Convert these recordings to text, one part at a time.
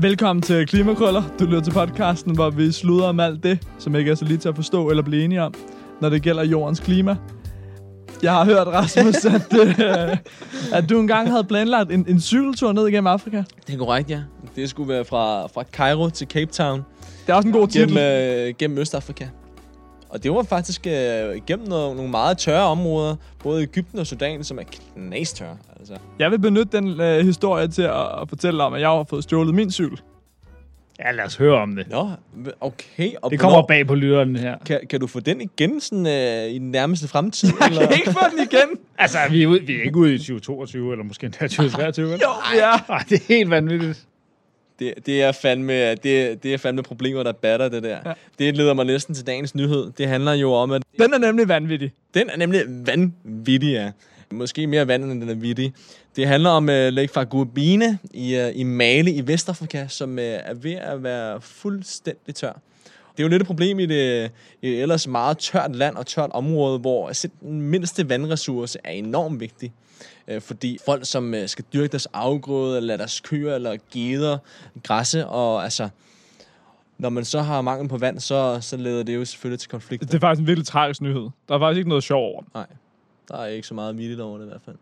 Velkommen til Klimakrøller. Du lytter til podcasten, hvor vi sluder om alt det, som ikke er så lige til at forstå eller blive enige om, når det gælder jordens klima. Jeg har hørt, Rasmus, at, øh, at du engang havde planlagt en, en cykeltur ned igennem Afrika. Det er korrekt, ja. Det skulle være fra, fra Cairo til Cape Town. Det er også en god titel. Gennem, øh, gennem Østafrika. Og det var faktisk øh, gennem noget, nogle meget tørre områder, både Ægypten og Sudan, som er knastørre. Altså. Jeg vil benytte den øh, historie til at, at fortælle om, at jeg har fået stjålet min cykel. Ja, lad os høre om det. Nå, okay. Og Det kommer hvornår- bag på lytteren her. Kan, kan du få den igen sådan, øh, i den nærmeste fremtid? Jeg kan ikke få den igen. Altså, vi er, ude, vi er ikke ude i 2022, eller måske endda 2023. vel? Jo, ja. Ej, det er helt vanvittigt. Det, det, er fandme, det, det er fandme problemer, der batter det der. Ja. Det leder mig næsten til dagens nyhed. Det handler jo om, at Den er nemlig vanvittig. Den er nemlig vanvittig, ja. Måske mere vand, end den er vittig. Det handler om uh, Lake Fagubine i, uh, i Mali i Vestafrika, som uh, er ved at være fuldstændig tør. Det er jo lidt et problem i det i et ellers meget tørt land og tørt område, hvor selv den mindste vandressource er enormt vigtig. Øh, Fordi folk, som øh, skal dyrke deres afgrøde, eller lade deres køer eller geder græsse, og altså, når man så har mangel på vand, så, så leder det jo selvfølgelig til konflikter. Det er faktisk en virkelig tragisk nyhed. Der er faktisk ikke noget sjov over den. Nej, der er ikke så meget vildt over det i hvert fald.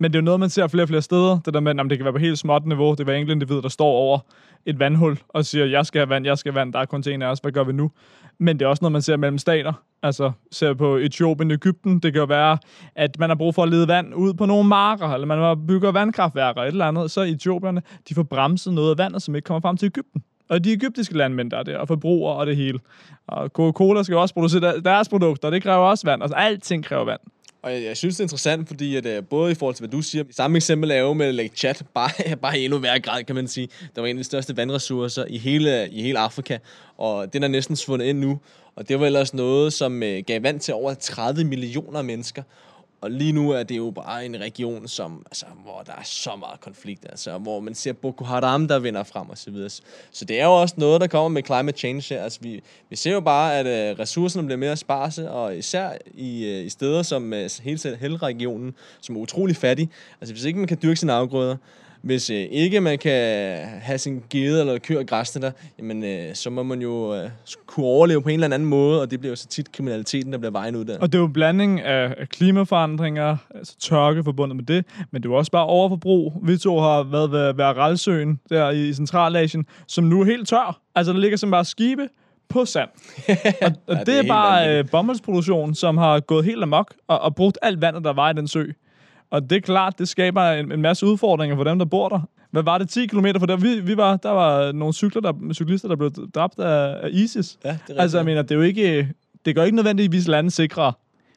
Men det er jo noget, man ser flere og flere steder. Det der med, at det kan være på helt småt niveau. Det er hver enkelt individ, der står over et vandhul og siger, jeg skal have vand, jeg skal have vand, der er kun til en af os, hvad gør vi nu? Men det er også noget, man ser mellem stater. Altså, ser på Etiopien, og Ægypten. Det kan jo være, at man har brug for at lede vand ud på nogle marker, eller man bygger vandkraftværker, et eller andet. Så Etiopierne, de får bremset noget af vandet, som ikke kommer frem til Ægypten. Og de egyptiske landmænd, der er der, og forbrugere og det hele. Og Coca-Cola skal jo også producere deres produkter, og det kræver også vand. Altså, alting kræver vand. Og jeg, jeg synes, det er interessant, fordi at, uh, både i forhold til, hvad du siger, samme eksempel er jo med Lake Chad, bare, bare i endnu værre grad, kan man sige. Der var en af de største vandressourcer i hele, i hele Afrika, og den er næsten svundet ind nu. Og det var ellers noget, som uh, gav vand til over 30 millioner mennesker. Og lige nu er det jo bare en region, som, altså, hvor der er så meget konflikt, altså, hvor man ser Boko Haram, der vinder frem og så videre. Så det er jo også noget, der kommer med climate change her. Altså, vi, vi ser jo bare, at øh, ressourcerne bliver mere sparse, og især i, øh, i steder som øh, hele Sahel-regionen, som er utrolig fattig. Altså, hvis ikke man kan dyrke sine afgrøder, hvis øh, ikke man kan have sin gede eller køer og græsne der, jamen, øh, så må man jo øh, kunne overleve på en eller anden måde, og det bliver jo så tit kriminaliteten, der bliver vejen ud der. Og det er jo blanding af af klimaforandringer, altså tørke forbundet med det, men det er jo også bare overforbrug. Vi to har været ved, ved Aralsøen der i Centralasien, som nu er helt tør. Altså, der ligger simpelthen bare skibe på sand. og, og Ja, det, det er bare øh, bomuldsproduktion, som har gået helt amok og, og brugt alt vandet, der var i den sø. Og det er klart, det skaber en, en masse udfordringer for dem, der bor der. Hvad var det? 10 km fra der vi, vi var? Der var nogle cykler, der, cyklister, der blev dræbt af, af ISIS. Ja, det er Altså, jeg rigtigt. mener, det er jo ikke... Det gør ikke nødvendigvis landet sikre.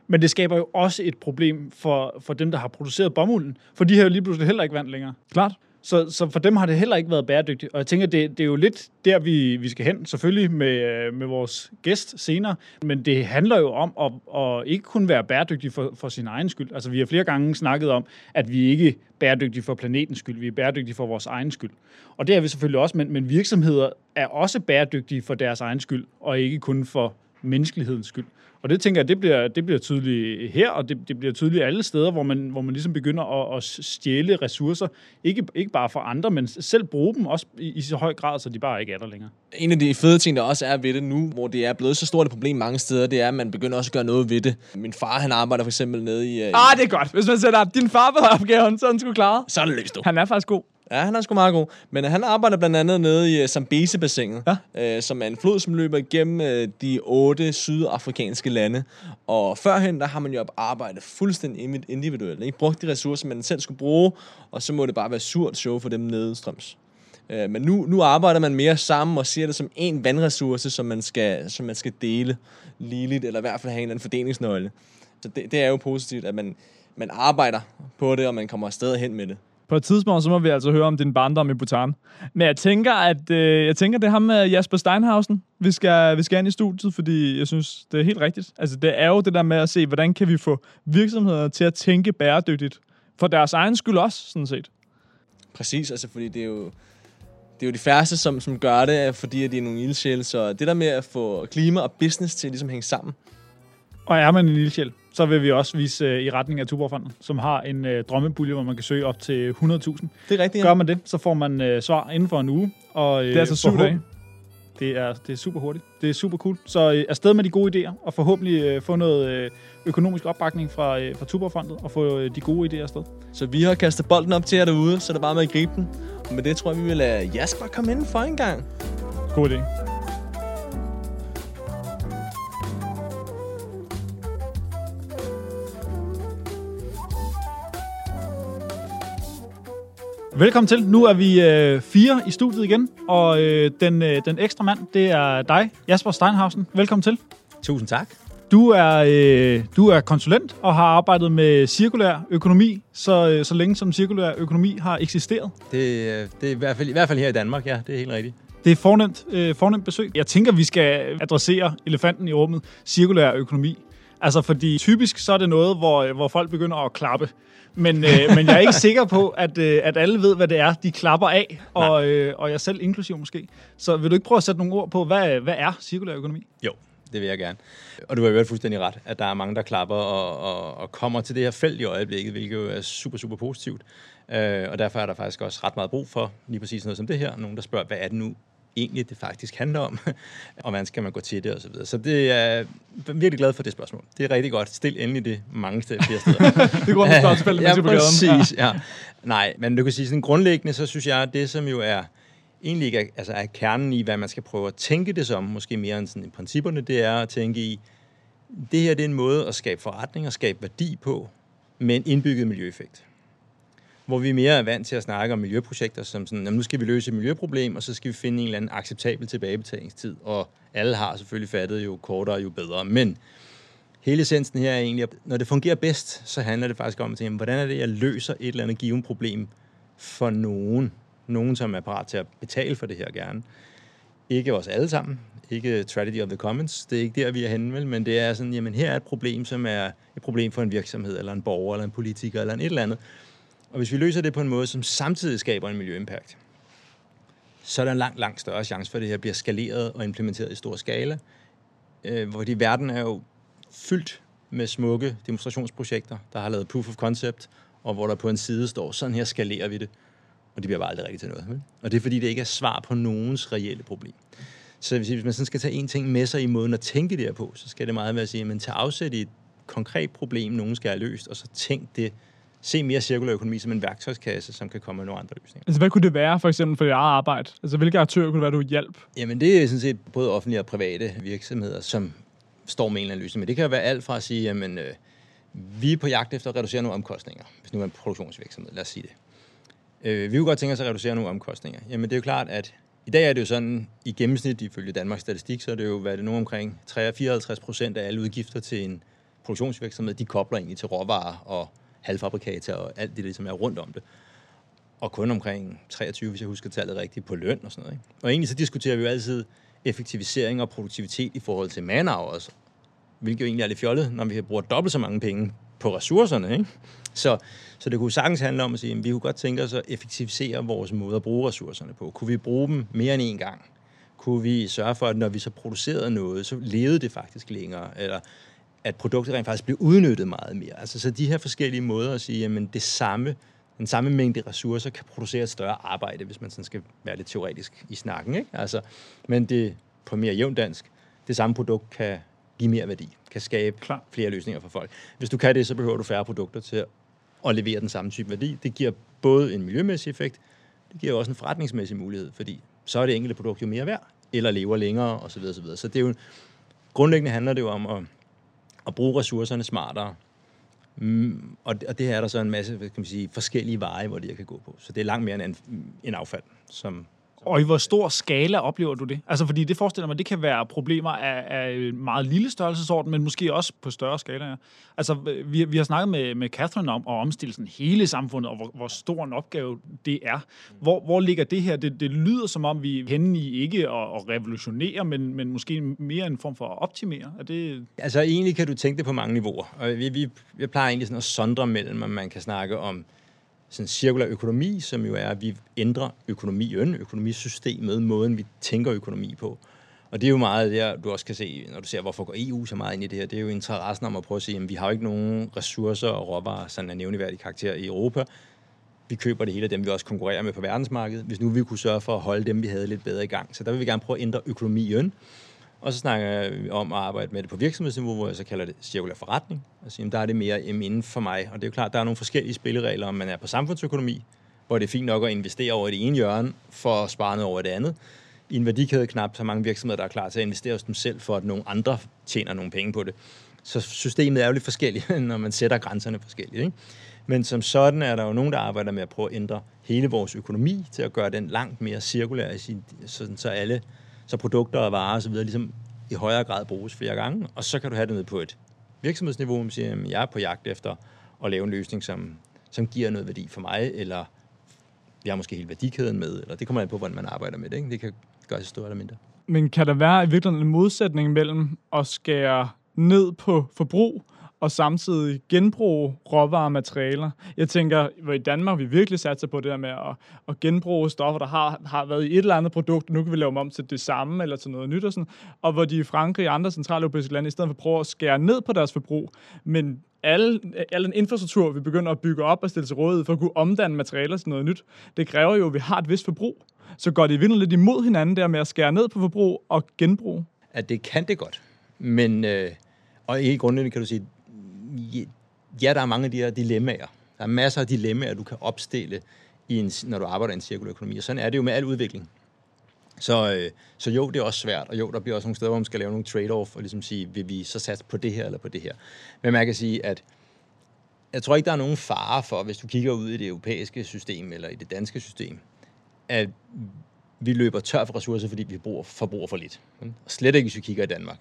Men det skaber jo også et problem for, for dem, der har produceret bomulden. For de har jo lige pludselig heller ikke vand længere. Klart. Så, så for dem har det heller ikke været bæredygtigt. Og jeg tænker, det, det er jo lidt der, vi, vi skal hen, selvfølgelig med, øh, med vores gæst senere. Men det handler jo om at, at ikke kun være bæredygtig for, for sin egen skyld. Altså, vi har flere gange snakket om, at vi ikke er bæredygtige for planetens skyld. Vi er bæredygtige for vores egen skyld. Og det er vi selvfølgelig også, men, men virksomheder er også bæredygtige for deres egen skyld, og ikke kun for menneskelighedens skyld. Og det tænker jeg, det bliver, det bliver tydeligt her, og det, det bliver tydeligt alle steder, hvor man, hvor man ligesom begynder at, at stjæle ressourcer. Ikke, ikke bare for andre, men selv bruge dem også i, i så høj grad, så de bare ikke er der længere. En af de fede ting, der også er ved det nu, hvor det er blevet så stort et problem mange steder, det er, at man begynder også at gøre noget ved det. Min far, han arbejder for eksempel nede i... øh, Ah, det er godt. Hvis man sætter din far på opgaven, så er han sgu klaret. Så er det løst, du. Han er faktisk god. Ja, han er sgu meget god. Men han arbejder blandt andet nede i uh, Zambezi-bassinet, Ja. øh, som er en flod, som løber igennem øh, de otte sydafrikanske lande. Og førhen, der har man jo arbejdet fuldstændig indi- individuelt. Ikke brugt de ressourcer, man selv skulle bruge, og så må det bare være surt show for dem nedstrøms. Øh, men nu, nu arbejder man mere sammen og ser det som en vandressource, som man skal, som man skal dele ligeligt, eller i hvert fald have en eller anden fordelingsnøgle. Så det, det er jo positivt, at man, man arbejder på det, og man kommer afsted hen med det. På et tidspunkt, så må vi altså høre om din barndom i Bhutan. Men jeg tænker, at øh, jeg tænker, det er ham med Jasper Steinhausen, vi skal, vi skal ind i studiet, fordi jeg synes, det er helt rigtigt. Altså, det er jo det der med at se, hvordan kan vi få virksomheder til at tænke bæredygtigt. For deres egen skyld også, sådan set. Præcis, altså fordi det er jo, det er jo de færreste, som, som gør det, fordi at de er nogle ildsjæle. Så det der med at få klima og business til at ligesom hænge sammen. Og er man en ildsjæl, så vil vi også vise øh, i retning af Tuborgfonden, som har en øh, drømmepulje, hvor man kan søge op til 100.000. Det er rigtigt, Gør man det, så får man øh, svar inden for en uge. Og, øh, Det er altså syv dage. Det er, det er super hurtigt. Det er super cool. Så øh, afsted med de gode idéer, og forhåbentlig øh, få noget øh, økonomisk opbakning fra, øh, fra Tuborgfondet, og få øh, de gode idéer afsted. Så vi har kastet bolden op til jer derude, så er det bare med at gribe den. Og med det tror jeg, vi vil lade Jasper komme ind for en gang. God idé. Velkommen til. Nu er vi øh, fire i studiet igen, og øh, den, øh, den ekstra mand, det er dig, Jasper Steinhausen. Velkommen til. Tusind tak. Du er, øh, du er konsulent og har arbejdet med cirkulær økonomi, så, øh, så længe som cirkulær økonomi har eksisteret. Det, øh, det er i hvert, fald, i hvert fald her i Danmark, ja, det er helt rigtigt. Det er fornemt, øh, fornemt besøg. Jeg tænker, vi skal adressere elefanten i rummet, cirkulær økonomi. Altså, fordi typisk så er det noget, hvor, øh, hvor folk begynder at klappe. Men, øh, men jeg er ikke sikker på, at, øh, at alle ved, hvad det er, de klapper af, og, øh, og jeg selv inklusiv måske. Så vil du ikke prøve at sætte nogle ord på, hvad, hvad er cirkulær økonomi? Jo, det vil jeg gerne. Og du har jo fuldstændig ret, at der er mange, der klapper og, og, og kommer til det her felt i øjeblikket, hvilket jo er super, super positivt. Øh, og derfor er der faktisk også ret meget brug for lige præcis noget som det her. Nogen, der spørger, hvad er det nu egentlig, det faktisk handler om, og hvordan skal man gå til det, og så videre. Så det er virkelig glad for det spørgsmål. Det er rigtig godt. Stil endelig det mange steder, flere steder. Det er grund til at spørge ja, på præcis, ja. Nej, men du kan sige sådan grundlæggende, så synes jeg, at det som jo er egentlig ikke er, altså er kernen i, hvad man skal prøve at tænke det som, måske mere end sådan i principperne, det er at tænke i, det her det er en måde at skabe forretning og skabe værdi på, med en indbygget miljøeffekt. Hvor vi mere er vant til at snakke om miljøprojekter, som sådan, jamen, nu skal vi løse et miljøproblem, og så skal vi finde en eller anden acceptabel tilbagebetalingstid. Og alle har selvfølgelig fattet, jo kortere, jo bedre. Men hele essensen her er egentlig, at når det fungerer bedst, så handler det faktisk om at tænke, hvordan er det, jeg løser et eller andet givet problem for nogen. Nogen, som er parat til at betale for det her gerne. Ikke os alle sammen. Ikke tragedy of the commons. Det er ikke der, vi er henne, vel? Men det er sådan, jamen her er et problem, som er et problem for en virksomhed, eller en borger, eller en politiker, eller en et eller andet. Og hvis vi løser det på en måde, som samtidig skaber en miljøimpact, så er der en langt, langt større chance for, at det her bliver skaleret og implementeret i stor skala. Øh, fordi verden er jo fyldt med smukke demonstrationsprojekter, der har lavet proof of concept, og hvor der på en side står, sådan her skalerer vi det. Og det bliver bare aldrig rigtigt til noget. Vel? Og det er fordi, det ikke er svar på nogens reelle problem. Så hvis hvis man sådan skal tage en ting med sig i måden at tænke det her på, så skal det meget være at sige, man tager afsæt i et konkret problem, nogen skal have løst, og så tænk det, se mere cirkulær økonomi som en værktøjskasse, som kan komme med nogle andre løsninger. Altså, hvad kunne det være, for eksempel, for dit eget arbejde? Altså, hvilke aktører kunne det være, du hjælp? Jamen det er sådan set både offentlige og private virksomheder, som står med en eller anden løsning. Men det kan jo være alt fra at sige, jamen øh, vi er på jagt efter at reducere nogle omkostninger, hvis nu er en produktionsvirksomhed, lad os sige det. Øh, vi kunne godt tænke os at reducere nogle omkostninger. Jamen det er jo klart, at i dag er det jo sådan, i gennemsnit, ifølge Danmarks Statistik, så er det jo, hvad det nu omkring 53 procent af alle udgifter til en produktionsvirksomhed, de kobler egentlig til råvarer og halvfabrikater og alt det, der som er rundt om det. Og kun omkring 23, hvis jeg husker tallet rigtigt, på løn og sådan noget. Ikke? Og egentlig så diskuterer vi jo altid effektivisering og produktivitet i forhold til man også. hvilket jo egentlig er lidt fjollet, når vi bruger dobbelt så mange penge på ressourcerne. Ikke? Så, så det kunne sagtens handle om at sige, at vi kunne godt tænke os at effektivisere vores måde at bruge ressourcerne på. Kunne vi bruge dem mere end én gang? Kunne vi sørge for, at når vi så producerede noget, så levede det faktisk længere? Eller at produktet rent faktisk blev udnyttet meget mere? Altså så de her forskellige måder at sige, at det samme, den samme mængde ressourcer kan producere et større arbejde, hvis man sådan skal være lidt teoretisk i snakken. Ikke? Altså, men det på mere jævnt dansk, det samme produkt kan give mere værdi, kan skabe Klar. flere løsninger for folk. Hvis du kan det, så behøver du færre produkter til at levere den samme type værdi. Det giver både en miljømæssig effekt, det giver også en forretningsmæssig mulighed, fordi så er det enkelte produkt jo mere værd, eller lever længere osv. osv. Så det er jo, grundlæggende handler det jo om at, at bruge ressourcerne smartere. Mm, og, det, og det her er der så en masse kan man sige, forskellige veje, hvor det her kan gå på. Så det er langt mere end en, en affald, som, og i hvor stor skala oplever du det? Altså, fordi det forestiller mig, det kan være problemer af, af meget lille størrelsesorden, men måske også på større skala. Ja. Altså, vi, vi har snakket med, med Catherine om at omstille sådan hele samfundet, og hvor, hvor stor en opgave det er. Hvor, hvor ligger det her? Det, det lyder som om, vi er henne i ikke at, at revolutionere, men, men måske mere en form for at optimere. Er det... Altså egentlig kan du tænke det på mange niveauer. Og vi, vi, vi plejer egentlig sådan at sondre mellem, om man kan snakke om sådan cirkulær økonomi, som jo er, at vi ændrer økonomien, økonomisystemet, måden vi tænker økonomi på. Og det er jo meget der, du også kan se, når du ser, hvorfor går EU så meget ind i det her. Det er jo interessen om at prøve at sige, at vi har jo ikke nogen ressourcer og råvarer, sådan en nævneværdig karakter i Europa. Vi køber det hele af dem, vi også konkurrerer med på verdensmarkedet. Hvis nu vi kunne sørge for at holde dem, vi havde lidt bedre i gang. Så der vil vi gerne prøve at ændre økonomien. Og så snakker vi om at arbejde med det på virksomhedsniveau, hvor jeg så kalder det cirkulær forretning. Altså, der er det mere inden for mig. Og det er jo klart, der er nogle forskellige spilleregler, om man er på samfundsøkonomi, hvor det er fint nok at investere over det ene hjørne, for at spare noget over det andet. I en værdikæde knap så mange virksomheder, der er klar til at investere hos dem selv, for at nogle andre tjener nogle penge på det. Så systemet er jo lidt forskelligt, når man sætter grænserne forskelligt. Ikke? Men som sådan er der jo nogen, der arbejder med at prøve at ændre hele vores økonomi til at gøre den langt mere cirkulær, sådan så alle så produkter og varer osv. ligesom i højere grad bruges flere gange. Og så kan du have det ned på et virksomhedsniveau, hvor man siger, at jeg er på jagt efter at lave en løsning, som, som giver noget værdi for mig, eller vi har måske hele værdikæden med, eller det kommer an på, hvordan man arbejder med det. Ikke? Det kan gøres større eller mindre. Men kan der være i virkeligheden en modsætning mellem at skære ned på forbrug og samtidig genbruge råvarematerialer. Jeg tænker, hvor i Danmark vi virkelig satser på det der med at, at genbruge stoffer, der har, har været i et eller andet produkt, nu kan vi lave dem om til det samme eller til noget nyt og sådan, og hvor de i Frankrig og andre centrale europæiske lande i stedet for prøver at skære ned på deres forbrug, men alle, al den infrastruktur, vi begynder at bygge op og stille til rådighed for at kunne omdanne materialer til noget nyt, det kræver jo, at vi har et vist forbrug. Så går det i virkeligheden lidt imod hinanden der med at skære ned på forbrug og genbrug? At det kan det godt. Men, øh, og helt grundlæggende kan du sige, ja, der er mange af de her dilemmaer. Der er masser af dilemmaer, du kan opstille, i en, når du arbejder i en cirkulær økonomi. Og sådan er det jo med al udvikling. Så, øh, så jo, det er også svært, og jo, der bliver også nogle steder, hvor man skal lave nogle trade-off, og ligesom sige, vil vi så satse på det her eller på det her. Men man kan sige, at jeg tror ikke, der er nogen fare for, hvis du kigger ud i det europæiske system, eller i det danske system, at vi løber tør for ressourcer, fordi vi bruger, forbruger for lidt. Og slet ikke, hvis vi kigger i Danmark.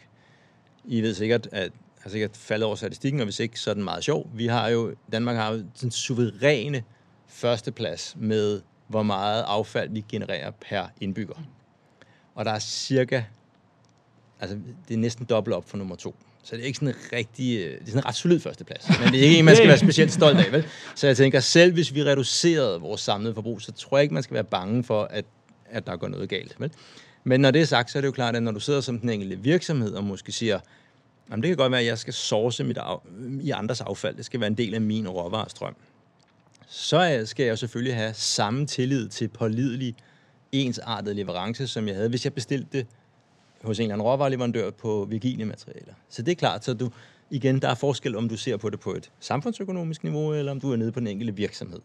I ved sikkert, at har sikkert faldet over statistikken, og hvis ikke, så er den meget sjov. Vi har jo, Danmark har jo den suveræne førsteplads med, hvor meget affald vi genererer per indbygger. Og der er cirka, altså det er næsten dobbelt op for nummer to. Så det er ikke sådan en rigtig, øh, det er sådan en ret solid førsteplads. Men det er ikke en, man skal være specielt stolt af, vel? Så jeg tænker, selv hvis vi reducerede vores samlede forbrug, så tror jeg ikke, man skal være bange for, at, at der går noget galt, vel? Men når det er sagt, så er det jo klart, at når du sidder som den enkelte virksomhed og måske siger, Jamen, det kan godt være, at jeg skal source mit af, i andres affald. Det skal være en del af min råvarestrøm. Så skal jeg selvfølgelig have samme tillid til pålidelig ensartet leverance, som jeg havde, hvis jeg bestilte det hos en eller anden råvareleverandør på virginie materialer. Så det er klart, så du, igen, der er forskel, om du ser på det på et samfundsøkonomisk niveau, eller om du er nede på den enkelte virksomhed.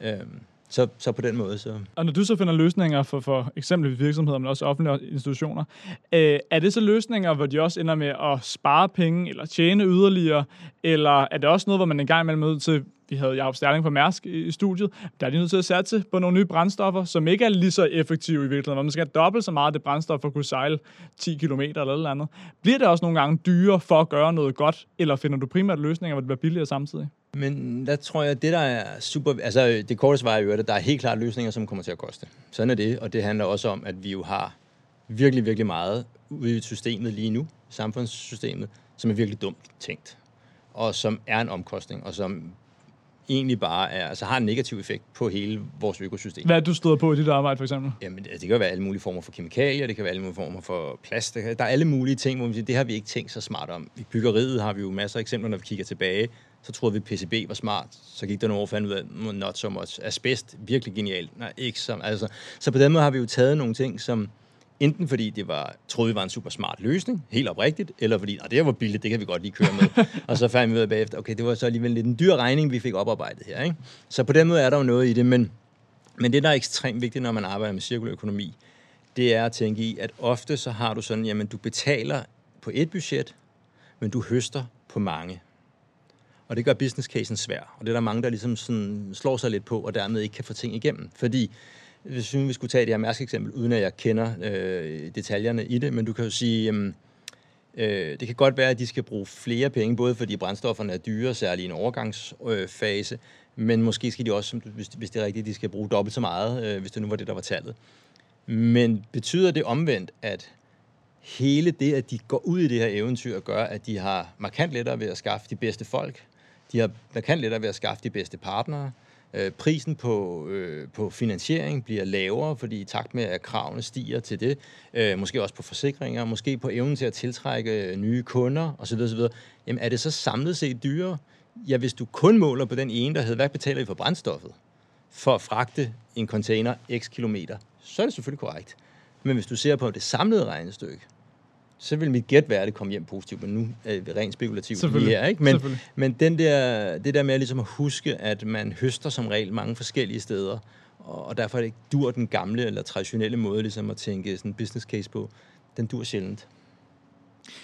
Øhm, så, så på den måde. Så. Og når du så finder løsninger for, for eksempelvis virksomheder, men også offentlige institutioner, øh, er det så løsninger, hvor de også ender med at spare penge eller tjene yderligere, eller er det også noget, hvor man engang imellem møder til, vi havde Jacob Sterling på Mærsk i, studiet, der er de nødt til at satse på nogle nye brændstoffer, som ikke er lige så effektive i virkeligheden, hvor man skal have dobbelt så meget af det brændstof for at kunne sejle 10 km eller eller andet. Bliver det også nogle gange dyrere for at gøre noget godt, eller finder du primært løsninger, hvor det bliver billigere samtidig? Men der tror jeg, det der er super... Altså, det korte svar er jo, at der er helt klart løsninger, som kommer til at koste. Sådan er det, og det handler også om, at vi jo har virkelig, virkelig meget ude i systemet lige nu, samfundssystemet, som er virkelig dumt tænkt, og som er en omkostning, og som egentlig bare er, altså har en negativ effekt på hele vores økosystem. Hvad er du støder på i dit arbejde, for eksempel? Jamen, det kan være alle mulige former for kemikalier, det kan være alle mulige former for plast. Der er alle mulige ting, hvor vi siger, det har vi ikke tænkt så smart om. I byggeriet har vi jo masser af eksempler, når vi kigger tilbage. Så troede vi, at PCB var smart. Så gik der nogle år fandt ud af, not so much. Asbest, virkelig genialt. Nej, ikke som, altså. Så på den måde har vi jo taget nogle ting, som enten fordi det var, troede vi var en super smart løsning, helt oprigtigt, eller fordi, det her var billigt, det kan vi godt lige køre med. og så fandt vi ud af bagefter, okay, det var så alligevel lidt en dyr regning, vi fik oparbejdet her. Ikke? Så på den måde er der jo noget i det, men, men det, der er ekstremt vigtigt, når man arbejder med cirkulær økonomi, det er at tænke i, at ofte så har du sådan, jamen du betaler på et budget, men du høster på mange. Og det gør business casen svær. Og det er der mange, der ligesom sådan slår sig lidt på, og dermed ikke kan få ting igennem. Fordi hvis vi skulle tage det her Mærsk eksempel, uden at jeg kender øh, detaljerne i det, men du kan jo sige, øh, øh, det kan godt være, at de skal bruge flere penge, både fordi brændstofferne er dyre, særligt i en overgangsfase, øh, men måske skal de også, hvis, hvis det er rigtigt, de skal bruge dobbelt så meget, øh, hvis det nu var det, der var tallet. Men betyder det omvendt, at hele det, at de går ud i det her eventyr, gør, at de har markant lettere ved at skaffe de bedste folk, de har markant lettere ved at skaffe de bedste partnere, Øh, prisen på, øh, på finansiering bliver lavere, fordi i takt med, at kravene stiger til det, øh, måske også på forsikringer, måske på evnen til at tiltrække øh, nye kunder osv., osv., jamen er det så samlet set dyrere? Ja, hvis du kun måler på den ene, der hedder, hvad betaler vi for brændstoffet for at fragte en container x kilometer, så er det selvfølgelig korrekt. Men hvis du ser på det samlede regnestykke, så vil mit gæt være, at det kommer hjem positivt, men nu er det rent spekulativt lige her. Ikke? Men, men den der, det der med ligesom at huske, at man høster som regel mange forskellige steder, og og derfor er det ikke dur den gamle eller traditionelle måde ligesom at tænke sådan en business case på, den dur sjældent.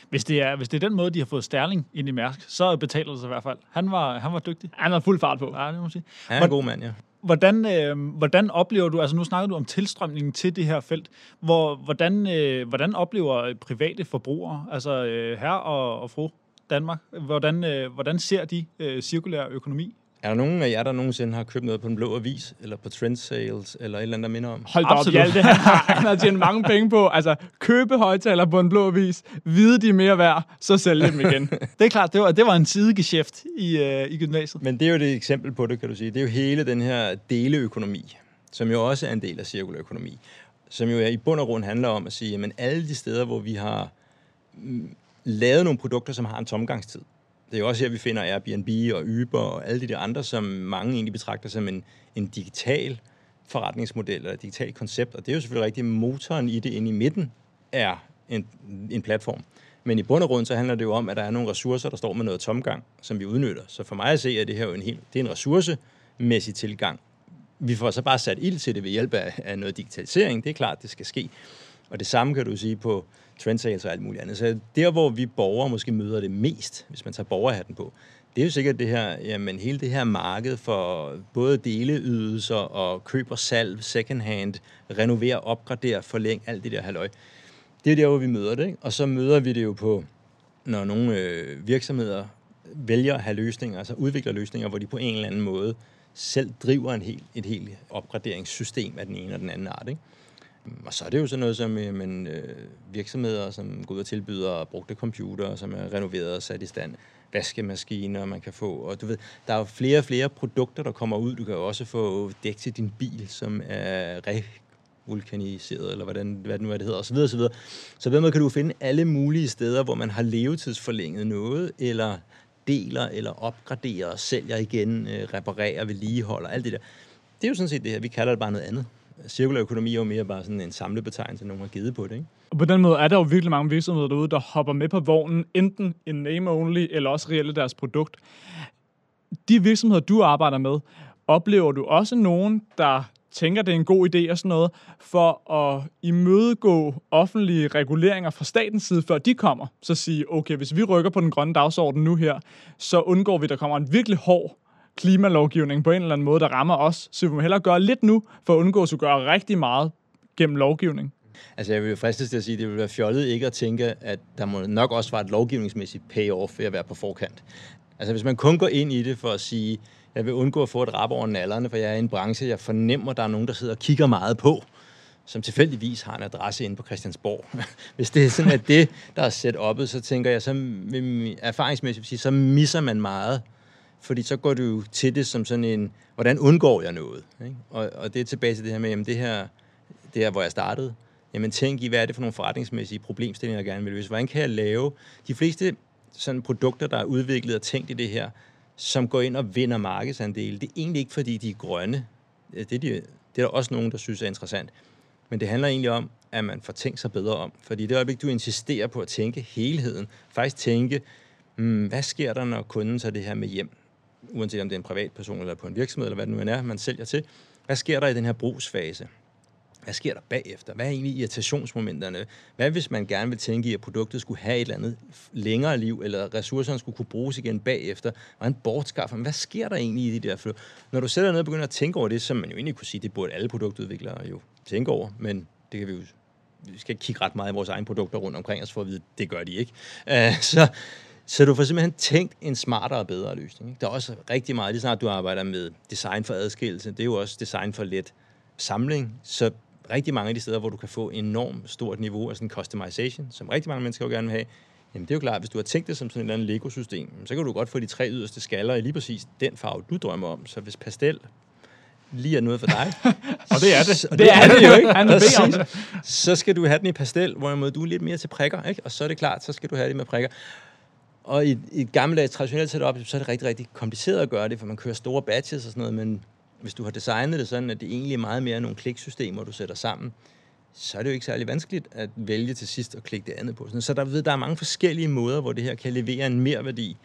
Hvis det, er, hvis det er den måde, de har fået Sterling ind i Mærsk, så betaler det sig i hvert fald. Han var, han var dygtig. Han har fuld fart på. Ja, det må man sige. Han er en god mand, ja. Hvordan, øh, hvordan oplever du, altså nu snakker du om tilstrømningen til det her felt, hvor, hvordan, øh, hvordan oplever private forbrugere, altså øh, herre og, og fru Danmark, hvordan, øh, hvordan ser de øh, cirkulær økonomi? Er der nogen af jer, der nogensinde har købt noget på den blå avis, eller på trend sales, eller et eller andet, der minder om? Hold da op, Absolut. Hjalte, han har, han har tjent mange penge på. Altså, købe højtaler på en blå vis, vide de er mere værd, så sælge dem igen. Det er klart, det var, det var en sidegeschæft i, øh, i gymnasiet. Men det er jo det eksempel på det, kan du sige. Det er jo hele den her deleøkonomi, som jo også er en del af cirkulær økonomi, som jo er, i bund og grund handler om at sige, at alle de steder, hvor vi har mm, lavet nogle produkter, som har en tomgangstid, det er jo også her, vi finder Airbnb og Uber og alle de der andre, som mange egentlig betragter som en, en digital forretningsmodel eller et digitalt koncept. Og det er jo selvfølgelig rigtigt, motoren i det inde i midten er en, en platform. Men i bund og grund så handler det jo om, at der er nogle ressourcer, der står med noget tomgang, som vi udnytter. Så for mig at se, er det her jo en, helt, det er en ressourcemæssig tilgang. Vi får så bare sat ild til det ved hjælp af, af noget digitalisering. Det er klart, det skal ske. Og det samme kan du sige på trendsales og alt muligt andet. Så der, hvor vi borgere måske møder det mest, hvis man tager borgerhatten på, det er jo sikkert det her, jamen hele det her marked for både deleydelser og køb og salg, second hand, renovere, opgradere, forlæng, alt det der halløj. Det er der, hvor vi møder det, ikke? Og så møder vi det jo på, når nogle øh, virksomheder vælger at have løsninger, altså udvikler løsninger, hvor de på en eller anden måde selv driver en hel, et helt opgraderingssystem af den ene og den anden art. Ikke? Og så er det jo sådan noget som øh, men, øh, virksomheder, som går ud og tilbyder brugte computere, som er renoveret og sat i stand, vaskemaskiner, man kan få. Og du ved, der er jo flere og flere produkter, der kommer ud. Du kan jo også få dæk til din bil, som er revulkaniseret, eller hvordan, hvad det nu er, det hedder, osv. osv. Så på den måde kan du finde alle mulige steder, hvor man har levetidsforlænget noget, eller deler, eller opgraderer, sælger igen, øh, reparerer, vedligeholder, alt det der. Det er jo sådan set det her, vi kalder det bare noget andet. Cirkulær økonomi er jo mere bare sådan en samlebetegnelse, nogen har givet på det, ikke? Og på den måde er der jo virkelig mange virksomheder derude, der hopper med på vognen, enten en name only, eller også reelt deres produkt. De virksomheder, du arbejder med, oplever du også nogen, der tænker, det er en god idé og sådan noget, for at imødegå offentlige reguleringer fra statens side, før de kommer. Så sige, okay, hvis vi rykker på den grønne dagsorden nu her, så undgår vi, at der kommer en virkelig hård klimalovgivning på en eller anden måde, der rammer os. Så vi må hellere gøre lidt nu, for at undgå at gøre rigtig meget gennem lovgivning. Altså, jeg vil jo fristes til at sige, at det vil være fjollet ikke at tænke, at der må nok også være et lovgivningsmæssigt payoff ved at være på forkant. Altså, hvis man kun går ind i det for at sige, jeg vil undgå at få et rap over nallerne, for jeg er i en branche, jeg fornemmer, at der er nogen, der sidder og kigger meget på, som tilfældigvis har en adresse inde på Christiansborg. Hvis det er sådan, at det, der er sat oppe, så tænker jeg, så erfaringsmæssigt så misser man meget. Fordi så går du til det som sådan en, hvordan undgår jeg noget? Ikke? Og, og det er tilbage til det her med, jamen det her, det her, hvor jeg startede. Jamen tænk i, hvad er det for nogle forretningsmæssige problemstillinger, jeg gerne vil løse? Hvordan kan jeg lave de fleste sådan produkter, der er udviklet og tænkt i det her, som går ind og vinder markedsandele? Det er egentlig ikke, fordi de er grønne. Det er, de, det er der også nogen, der synes er interessant. Men det handler egentlig om, at man får tænkt sig bedre om. Fordi det øjeblik, du insisterer på at tænke helheden, faktisk tænke, hmm, hvad sker der, når kunden tager det her med hjem? Uanset om det er en privatperson eller på en virksomhed, eller hvad det nu end er, man sælger til. Hvad sker der i den her brugsfase? Hvad sker der bagefter? Hvad er egentlig irritationsmomenterne? Hvad hvis man gerne vil tænke i, at produktet skulle have et eller andet længere liv, eller ressourcerne skulle kunne bruges igen bagefter? Hvordan bortskaffer man? Hvad sker der egentlig i de der flow? Når du sætter ned og begynder at tænke over det, som man jo egentlig kunne sige, det burde alle produktudviklere jo tænke over, men det kan vi jo vi skal ikke kigge ret meget i vores egne produkter rundt omkring os for at vide, at det gør de ikke. Uh, så, så du får simpelthen tænkt en smartere og bedre løsning. Ikke? Der er også rigtig meget, lige snart du arbejder med design for adskillelse, det er jo også design for let samling, så rigtig mange af de steder, hvor du kan få enormt stort niveau af sådan customization, som rigtig mange mennesker jo gerne vil have, jamen det er jo klart, hvis du har tænkt det som sådan et eller andet Lego-system, så kan du godt få de tre yderste skaller i lige præcis den farve, du drømmer om. Så hvis pastel lige er noget for dig. Og det er det. Og Det er det jo ikke. Han beder om Præcis. Så skal du have den i pastel, hvorimod du er lidt mere til prikker, ikke? Og så er det klart, så skal du have det med prikker. Og i, i et gammeldags traditionelt setup, så er det rigtig, rigtig kompliceret at gøre det, for man kører store batches og sådan noget, men hvis du har designet det sådan, at det egentlig er meget mere nogle kliksystemer, du sætter sammen, så er det jo ikke særlig vanskeligt at vælge til sidst og klikke det andet på. Så der, ved, der er mange forskellige måder, hvor det her kan levere en mere værdi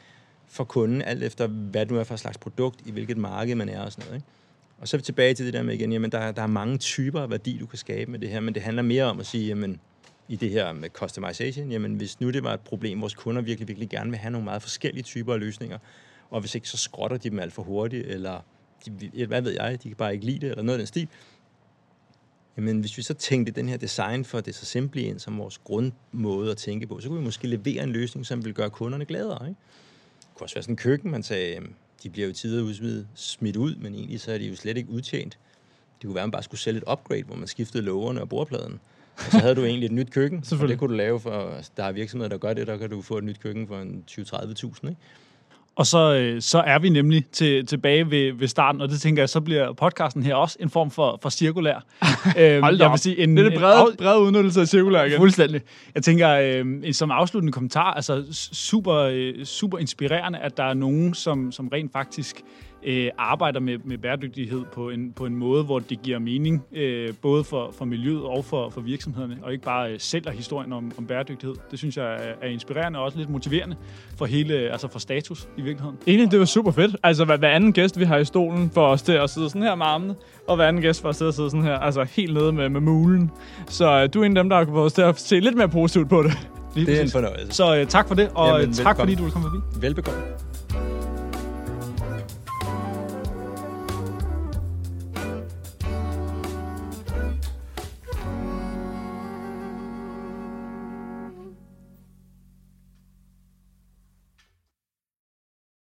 for kunden, alt efter hvad du er for slags produkt, i hvilket marked man er og sådan noget. Ikke? Og så er vi tilbage til det der med igen, jamen der, der er mange typer af værdi, du kan skabe med det her, men det handler mere om at sige, jamen i det her med customization, jamen hvis nu det var et problem, vores kunder virkelig, virkelig gerne vil have nogle meget forskellige typer af løsninger, og hvis ikke, så skrotter de dem alt for hurtigt, eller de, hvad ved jeg, de kan bare ikke lide det, eller noget af den stil. Jamen, hvis vi så tænkte den her design for det så simple ind som vores grundmåde at tænke på, så kunne vi måske levere en løsning, som vil gøre kunderne gladere. Ikke? Det kunne også være sådan en køkken, man sagde, de bliver jo tider udsmidt, smidt ud, men egentlig så er de jo slet ikke udtjent. Det kunne være, at man bare skulle sælge et upgrade, hvor man skiftede lågerne og bordpladen. Så havde du egentlig et nyt køkken, og det kunne du lave for, altså, der er virksomheder, der gør det, der kan du få et nyt køkken for en 20-30.000, ikke? Og så, øh, så er vi nemlig til, tilbage ved, ved starten, og det tænker jeg, så bliver podcasten her også en form for, for cirkulær. øhm, Hold da jeg vil sige, en, Det er det en brede, udnyttelse af cirkulær igen. Fuldstændig. Jeg tænker, øh, som afsluttende kommentar, altså super, øh, super inspirerende, at der er nogen, som, som rent faktisk øh, arbejder med, med bæredygtighed på en, på en måde, hvor det giver mening, øh, både for, for miljøet og for, for virksomhederne, og ikke bare øh, sælger historien om, om bæredygtighed. Det synes jeg er, er inspirerende og også lidt motiverende for hele, altså for status i virkeligheden. Egentlig, det var super fedt. Altså, hver, hver anden gæst, vi har i stolen, for os til at sidde sådan her med armene, og hver anden gæst for os til at sidde sådan her, altså helt nede med, med mulen. Så øh, du er en af dem, der har fået os til at se lidt mere positivt på det. Lige Det er en præcis. fornøjelse. Så øh, tak for det, og Jamen, Jamen, tak velkommen. fordi du vil komme forbi. Velbekomme.